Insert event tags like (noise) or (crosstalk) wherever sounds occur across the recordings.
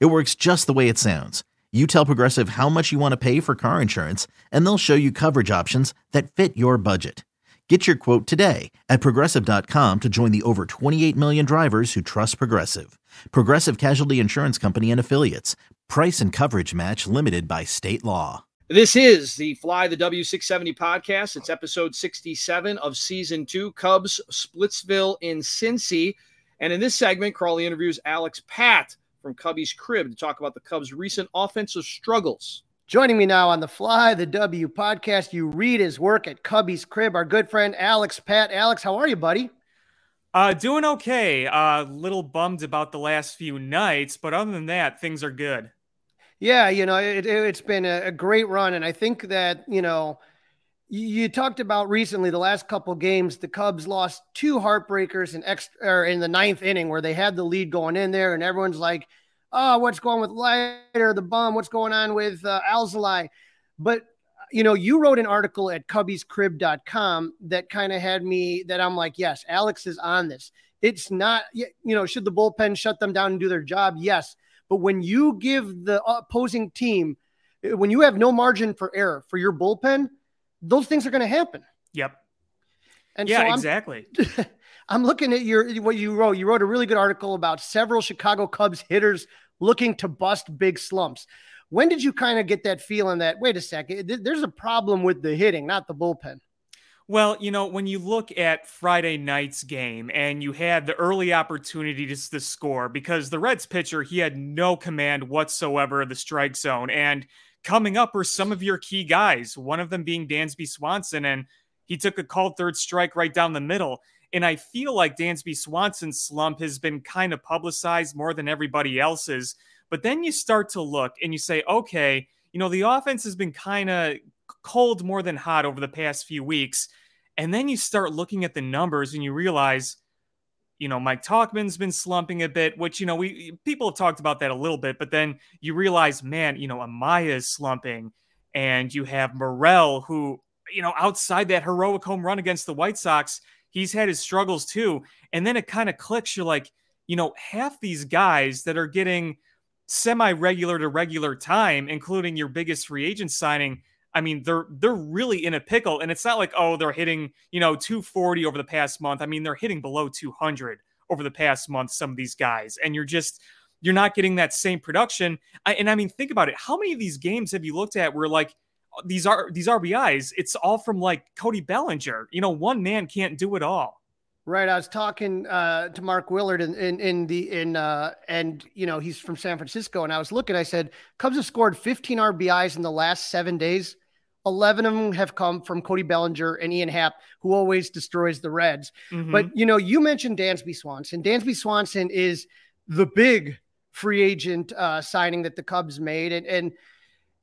It works just the way it sounds. You tell Progressive how much you want to pay for car insurance, and they'll show you coverage options that fit your budget. Get your quote today at progressive.com to join the over 28 million drivers who trust Progressive. Progressive Casualty Insurance Company and Affiliates. Price and coverage match limited by state law. This is the Fly the W670 podcast. It's episode 67 of season two Cubs, Splitsville in Cincy. And in this segment, Crawly interviews Alex Patt from Cubbies Crib to talk about the Cubs' recent offensive struggles. Joining me now on the Fly the W podcast, you read his work at Cubbies Crib, our good friend Alex Patt. Alex, how are you, buddy? Uh, doing okay. A uh, little bummed about the last few nights, but other than that, things are good. Yeah, you know, it, has it, been a, a great run, and I think that you know you talked about recently the last couple games the cubs lost two heartbreakers in extra or in the ninth inning where they had the lead going in there and everyone's like oh what's going with Leiter the bum? What's going on with uh, alzolay but you know you wrote an article at cubbiescrib.com that kind of had me that i'm like yes alex is on this. It's not you know should the bullpen shut them down and do their job? Yes. But when you give the opposing team when you have no margin for error for your bullpen those things are going to happen. Yep. And yeah, so I'm, exactly. (laughs) I'm looking at your what you wrote. You wrote a really good article about several Chicago Cubs hitters looking to bust big slumps. When did you kind of get that feeling that wait a second, there's a problem with the hitting, not the bullpen? Well, you know, when you look at Friday night's game and you had the early opportunity to, to score because the Reds pitcher, he had no command whatsoever of the strike zone. And coming up are some of your key guys, one of them being Dansby Swanson. And he took a called third strike right down the middle. And I feel like Dansby Swanson's slump has been kind of publicized more than everybody else's. But then you start to look and you say, okay, you know, the offense has been kind of cold more than hot over the past few weeks. And then you start looking at the numbers and you realize you know, Mike Tauchman's been slumping a bit, which, you know, we people have talked about that a little bit, but then you realize, man, you know, Amaya is slumping, and you have Morel, who, you know, outside that heroic home run against the White Sox, he's had his struggles too. And then it kind of clicks. You're like, you know, half these guys that are getting semi regular to regular time, including your biggest free agent signing, I mean, they're they're really in a pickle, and it's not like oh they're hitting you know 240 over the past month. I mean, they're hitting below 200 over the past month. Some of these guys, and you're just you're not getting that same production. I, and I mean, think about it. How many of these games have you looked at where like these are these RBIs? It's all from like Cody Bellinger. You know, one man can't do it all. Right. I was talking uh, to Mark Willard in, in, in the in uh, and you know he's from San Francisco, and I was looking. I said Cubs have scored 15 RBIs in the last seven days. 11 of them have come from Cody Bellinger and Ian Happ, who always destroys the Reds. Mm-hmm. But, you know, you mentioned Dansby Swanson. Dansby Swanson is the big free agent uh, signing that the Cubs made. And, and,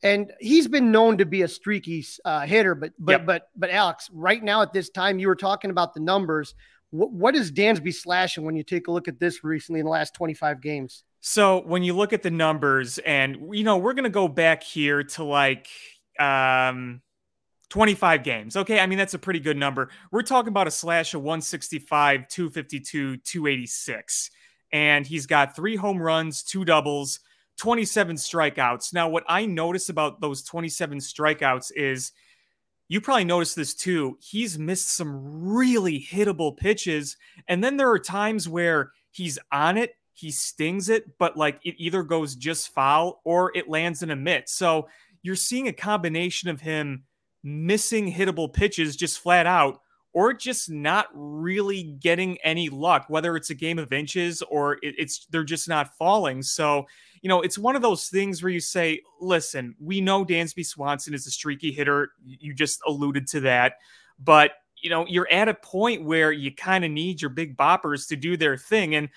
and he's been known to be a streaky uh, hitter, but but yep. but but Alex, right now at this time, you were talking about the numbers. What, what is Dansby slashing when you take a look at this recently in the last 25 games? So when you look at the numbers, and you know, we're gonna go back here to like um, 25 games. Okay, I mean that's a pretty good number. We're talking about a slash of 165, 252, 286. And he's got three home runs, two doubles, 27 strikeouts. Now, what I notice about those 27 strikeouts is you probably noticed this too. He's missed some really hittable pitches. And then there are times where he's on it, he stings it, but like it either goes just foul or it lands in a mitt. So you're seeing a combination of him missing hittable pitches just flat out or just not really getting any luck whether it's a game of inches or it's they're just not falling. So you know it's one of those things where you say listen we know dansby swanson is a streaky hitter. You just alluded to that. But you know you're at a point where you kind of need your big boppers to do their thing. And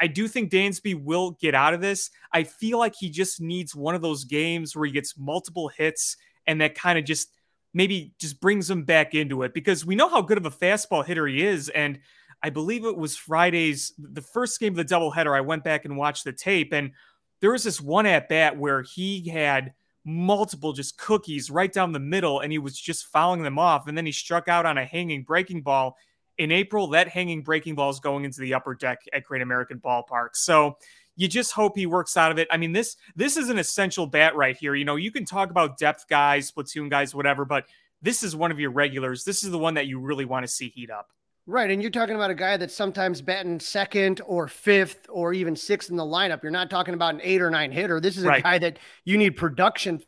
I do think Dansby will get out of this. I feel like he just needs one of those games where he gets multiple hits and that kind of just maybe just brings him back into it because we know how good of a fastball hitter he is. And I believe it was Friday's, the first game of the doubleheader. I went back and watched the tape, and there was this one at bat where he had multiple just cookies right down the middle and he was just fouling them off. And then he struck out on a hanging breaking ball. In April, that hanging breaking ball is going into the upper deck at Great American Ballpark. So you just hope he works out of it. I mean, this this is an essential bat right here. You know, you can talk about depth guys, platoon guys, whatever, but this is one of your regulars. This is the one that you really want to see heat up. Right. And you're talking about a guy that's sometimes batting second or fifth or even sixth in the lineup. You're not talking about an eight or nine hitter. This is a right. guy that you need production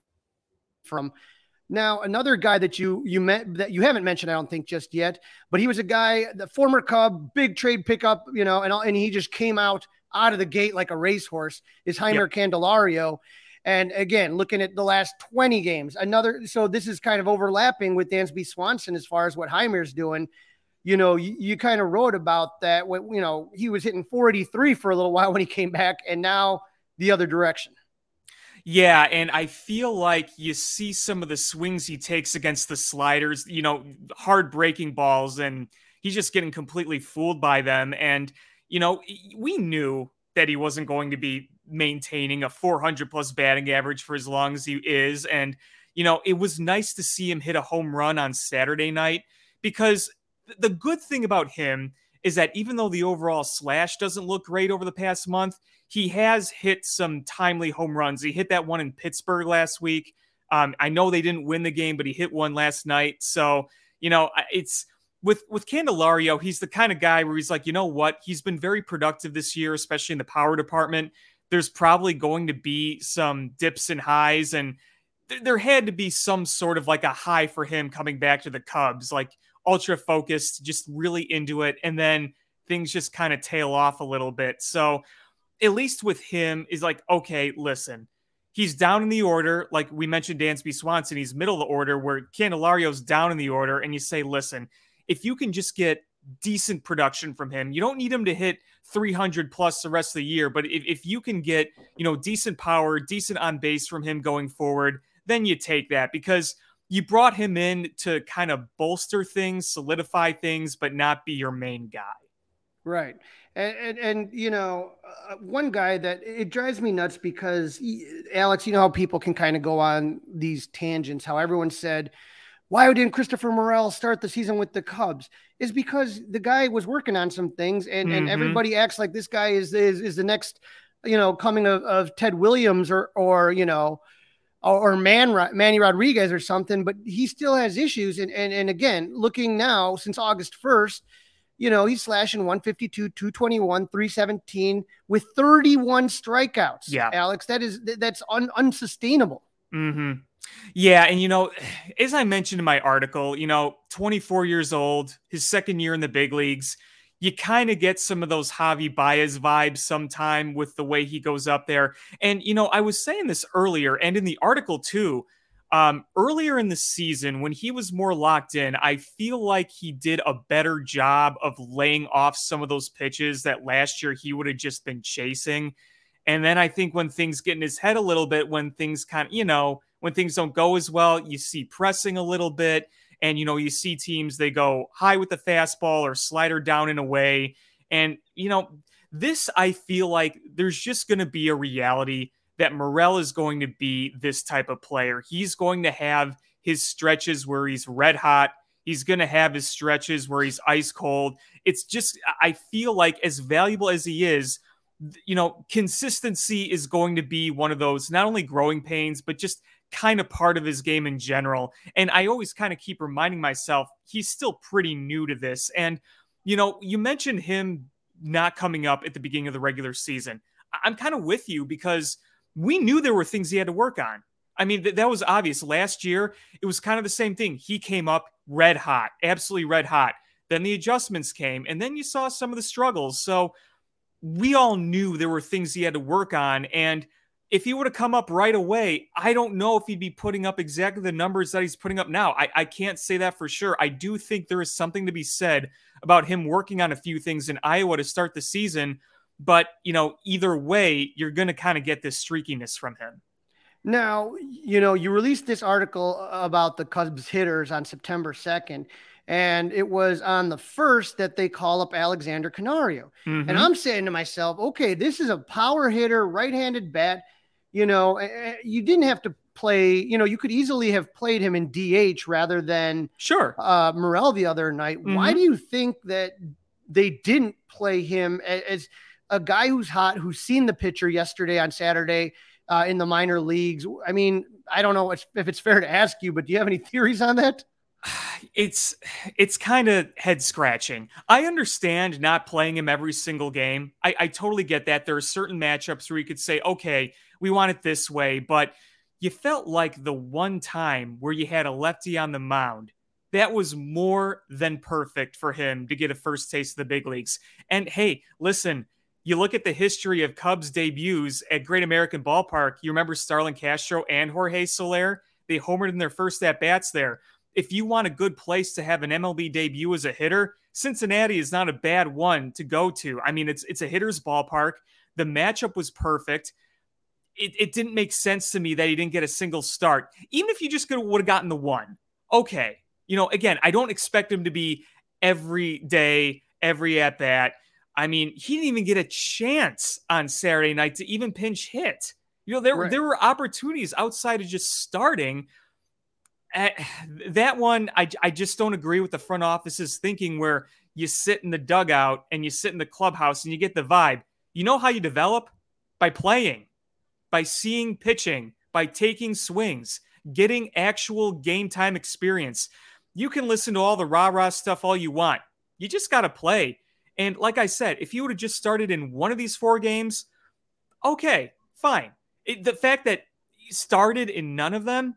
from. Now, another guy that you you met that you haven't mentioned, I don't think just yet, but he was a guy, the former Cub, big trade pickup, you know, and and he just came out out of the gate like a racehorse is Jeimer yep. Candelario. And again, looking at the last 20 games, another so this is kind of overlapping with Dansby Swanson as far as what Jeimer's doing. You know, you, you kind of wrote about that when you know he was hitting 483 for a little while when he came back, and now the other direction. Yeah, and I feel like you see some of the swings he takes against the sliders, you know, hard breaking balls, and he's just getting completely fooled by them. And you know, we knew that he wasn't going to be maintaining a 400 plus batting average for as long as he is. And, you know, it was nice to see him hit a home run on Saturday night because the good thing about him is that even though the overall slash doesn't look great over the past month, he has hit some timely home runs. He hit that one in Pittsburgh last week. Um, I know they didn't win the game, but he hit one last night. So, you know, it's with with Candelario, he's the kind of guy where he's like, you know what? He's been very productive this year, especially in the power department. There's probably going to be some dips and highs, and th- there had to be some sort of like a high for him coming back to the Cubs, like ultra focused, just really into it, and then things just kind of tail off a little bit. So at least with him is like, okay, listen, he's down in the order, like we mentioned, Dansby Swanson, he's middle of the order, where Candelario's down in the order, and you say, listen if you can just get decent production from him, you don't need him to hit 300 plus the rest of the year, but if, if you can get, you know, decent power, decent on base from him going forward, then you take that. Because you brought him in to kind of bolster things, solidify things, but not be your main guy. Right. And, and, and you know, uh, one guy that it drives me nuts because he, Alex, you know how people can kind of go on these tangents, how everyone said, why didn't Christopher Morel start the season with the Cubs? Is because the guy was working on some things, and, mm-hmm. and everybody acts like this guy is is, is the next, you know, coming of, of Ted Williams or or you know, or, or Man Manny Rodriguez or something. But he still has issues, and and and again, looking now since August first, you know, he's slashing 152, 221, 317 with 31 strikeouts. Yeah, Alex, that is that's un, unsustainable. Mm-hmm. Yeah, and you know, as I mentioned in my article, you know, 24 years old, his second year in the big leagues, you kind of get some of those Javi Baez vibes sometime with the way he goes up there. And you know, I was saying this earlier and in the article too. Um, earlier in the season, when he was more locked in, I feel like he did a better job of laying off some of those pitches that last year he would have just been chasing. And then I think when things get in his head a little bit, when things kind of, you know, when things don't go as well, you see pressing a little bit. And, you know, you see teams, they go high with the fastball or slider down in a way. And, you know, this, I feel like there's just going to be a reality that Morel is going to be this type of player. He's going to have his stretches where he's red hot. He's going to have his stretches where he's ice cold. It's just, I feel like as valuable as he is, you know, consistency is going to be one of those not only growing pains, but just kind of part of his game in general. And I always kind of keep reminding myself he's still pretty new to this. And, you know, you mentioned him not coming up at the beginning of the regular season. I'm kind of with you because we knew there were things he had to work on. I mean, th- that was obvious. Last year, it was kind of the same thing. He came up red hot, absolutely red hot. Then the adjustments came, and then you saw some of the struggles. So we all knew there were things he had to work on. And if he were to come up right away, I don't know if he'd be putting up exactly the numbers that he's putting up now. I, I can't say that for sure. I do think there is something to be said about him working on a few things in Iowa to start the season But, you know, either way, you're going to kind of get this streakiness from him. Now, you know, you released this article about the Cubs hitters on September 2nd, and it was on the first that they call up Alexander Canario. Mm-hmm. And I'm saying to myself, okay, this is a power hitter, right handed bat. You know, you didn't have to play, you know, you could easily have played him in DH rather than sure uh, Morel the other night. Mm-hmm. Why do you think that they didn't play him as a guy who's hot, who's seen the pitcher yesterday on Saturday? uh, in the minor leagues. I mean, I don't know if it's fair to ask you, but do you have any theories on that? (sighs) It's it's kind of head scratching. I understand not playing him every single game. I, I totally get that. There are certain matchups where you could say, okay, we want it this way, but you felt like the one time where you had a lefty on the mound that was more than perfect for him to get a first taste of the big leagues. And hey, listen, you look at the history of Cubs debuts at Great American Ballpark. You remember Starlin Castro and Jorge Soler? They homered in their first at bats there. If you want a good place to have an MLB debut as a hitter, Cincinnati is not a bad one to go to. I mean, it's it's a hitter's ballpark. The matchup was perfect. It, it didn't make sense to me that he didn't get a single start. Even if you just would have gotten the one, okay. You know, again, I don't expect him to be every day, every at bat. I mean, he didn't even get a chance on Saturday night to even pinch hit. You know, there right. there were opportunities outside of just starting. At that one, I, I just don't agree with the front office's thinking where you sit in the dugout and you sit in the clubhouse and you get the vibe. You know how you develop? By playing, by seeing pitching, by taking swings, getting actual game time experience. You can listen to all the rah rah stuff all you want. You just got to play. And like I said, if you would have just started in one of these four games, okay, fine. It, the fact that you started in none of them,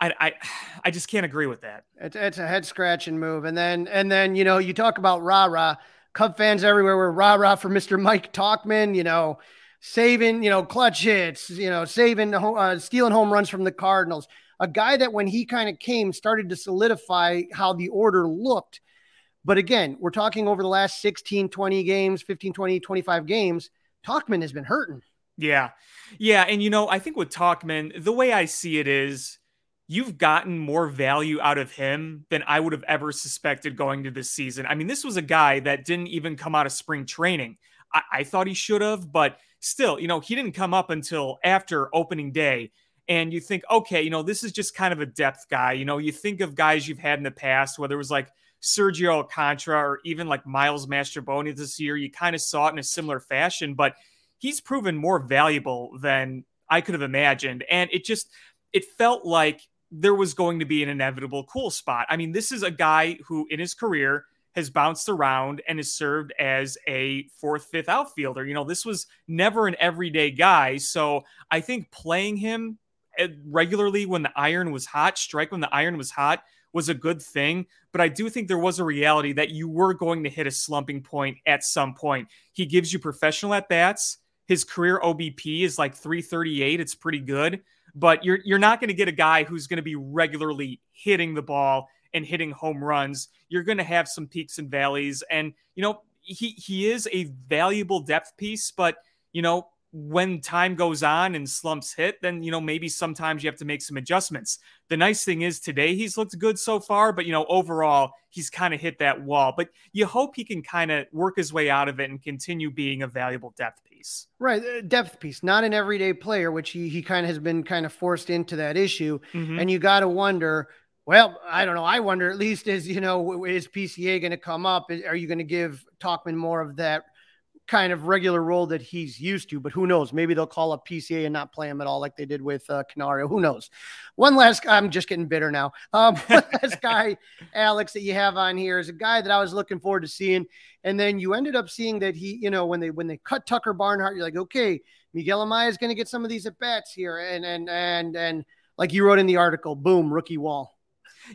I, I, (sighs) I just can't agree with that. It's, it's a head scratching move. And then, and then, you know, you talk about rah rah. Cub fans everywhere were rah rah for Mr. Mike Tauchman. you know, saving, you know, clutch hits, you know, saving, uh, stealing home runs from the Cardinals. A guy that when he kind of came started to solidify how the order looked but again, we're talking over the last 16, 20 games, 15, 20, 25 games. Tauchman has been hurting. Yeah. Yeah. And, you know, I think with Tauchman, the way I see it is you've gotten more value out of him than I would have ever suspected going to this season. I mean, this was a guy that didn't even come out of spring training. I, I thought he should have, but still, you know, he didn't come up until after opening day. And you think, okay, you know, this is just kind of a depth guy. You know, you think of guys you've had in the past, whether it was like Sergio Alcantara or even like Miles Mastrobuoni this year. You kind of saw it in a similar fashion, but he's proven more valuable than I could have imagined. And it just it felt like there was going to be an inevitable cool spot. I mean, this is a guy who in his career has bounced around and has served as a fourth, fifth outfielder. You know, this was never an everyday guy. So I think playing him eh, regularly when the iron was hot, strike when the iron was hot, was a good thing. But I do think there was a reality that you were going to hit a slumping point at some point. He gives you professional at bats. His career OBP is like 338. It's pretty good. But you're you're not going to get a guy who's going to be regularly hitting the ball and hitting home runs. You're going to have some peaks and valleys. And, you know, he he is a valuable depth piece, but you know, when time goes on and slumps hit, then you know maybe sometimes you have to make some adjustments. The nice thing is today he's looked good so far, but you know overall he's kind of hit that wall. But you hope he can kind of work his way out of it and continue being a valuable depth piece. Right, uh, depth piece, not an everyday player, which he he kind of has been kind of forced into that issue. Mm-hmm. And you got to wonder. Well, I don't know. I wonder at least is you know is PCA going to come up? Are you going to give Tauchman more of that? Kind of regular role that he's used to. But who knows? Maybe they'll call up PCA and not play him at all, like they did with uh, Canario. Who knows? One last. I'm just getting bitter now. Um, (laughs) last (laughs) guy, Alex, that you have on here is a guy that I was looking forward to seeing, and then you ended up seeing that he, you know, when they when they cut Tucker Barnhart, you're like, okay, Miguel Amaya is going to get some of these at bats here, and and and and like you wrote in the article, boom, rookie wall.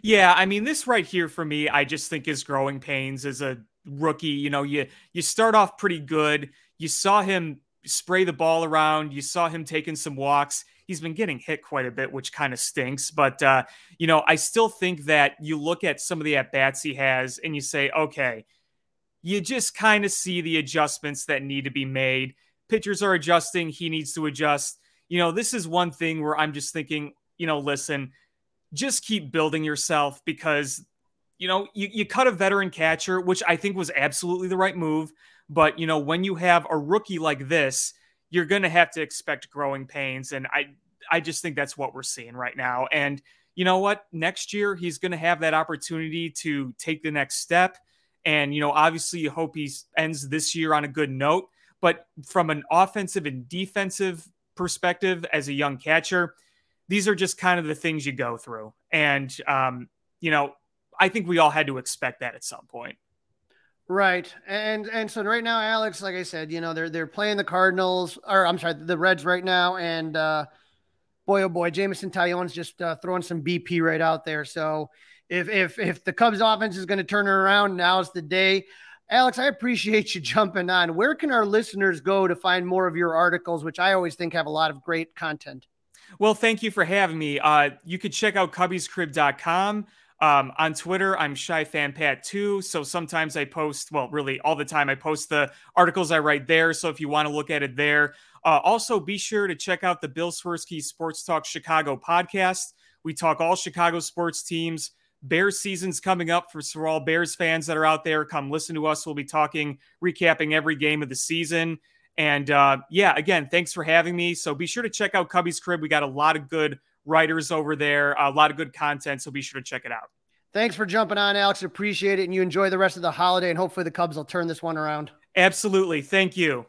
Yeah, I mean, this right here for me, I just think is growing pains as a rookie. You know, you you start off pretty good. You saw him spray the ball around. You saw him taking some walks. He's been getting hit quite a bit, which kind of stinks. But uh, you know, I still think that you look at some of the at bats he has, and you say, okay, you just kind of see the adjustments that need to be made. Pitchers are adjusting, he needs to adjust. You know, this is one thing where I'm just thinking, you know, listen, just keep building yourself because, you know, you, you cut a veteran catcher, which I think was absolutely the right move. But, you know, when you have a rookie like this, you're going to have to expect growing pains. And I, I just think that's what we're seeing right now. And you know what? Next year, he's going to have that opportunity to take the next step. And, you know, obviously, you hope he ends this year on a good note. But from an offensive and defensive perspective, as a young catcher, these are just kind of the things you go through. And, um, you know, I think we all had to expect that at some point. Right. And and so right now, Alex, like I said, you know, they're they're playing the Cardinals or I'm sorry, the Reds right now. And uh boy oh boy, Jameson Taillon's just uh, throwing some BP right out there. So if if if the Cubs offense is going to turn it around, now's the day. Alex, I appreciate you (laughs) jumping on. Where can our listeners go to find more of your articles, which I always think have a lot of great content? Well, thank you for having me. Uh, you could check out cubbiescrib.com. Um, on Twitter, I'm Shy Fan Pat too. So sometimes I post, well, really all the time, I post the articles I write there. So if you want to look at it there, uh, also be sure to check out the Bill Swerski Sports Talk Chicago podcast. We talk all Chicago sports teams. Bears season's coming up for, for all Bears fans that are out there. Come listen to us. We'll be talking, recapping every game of the season. And uh, yeah, again, thanks for having me. So be sure to check out Cubbies Crib. We got a lot of good writers over there, a lot of good content. So be sure to check it out. Thanks for jumping on, Alex. Appreciate it. And you enjoy the rest of the holiday. And hopefully the Cubs will turn this one around. Absolutely. Thank you.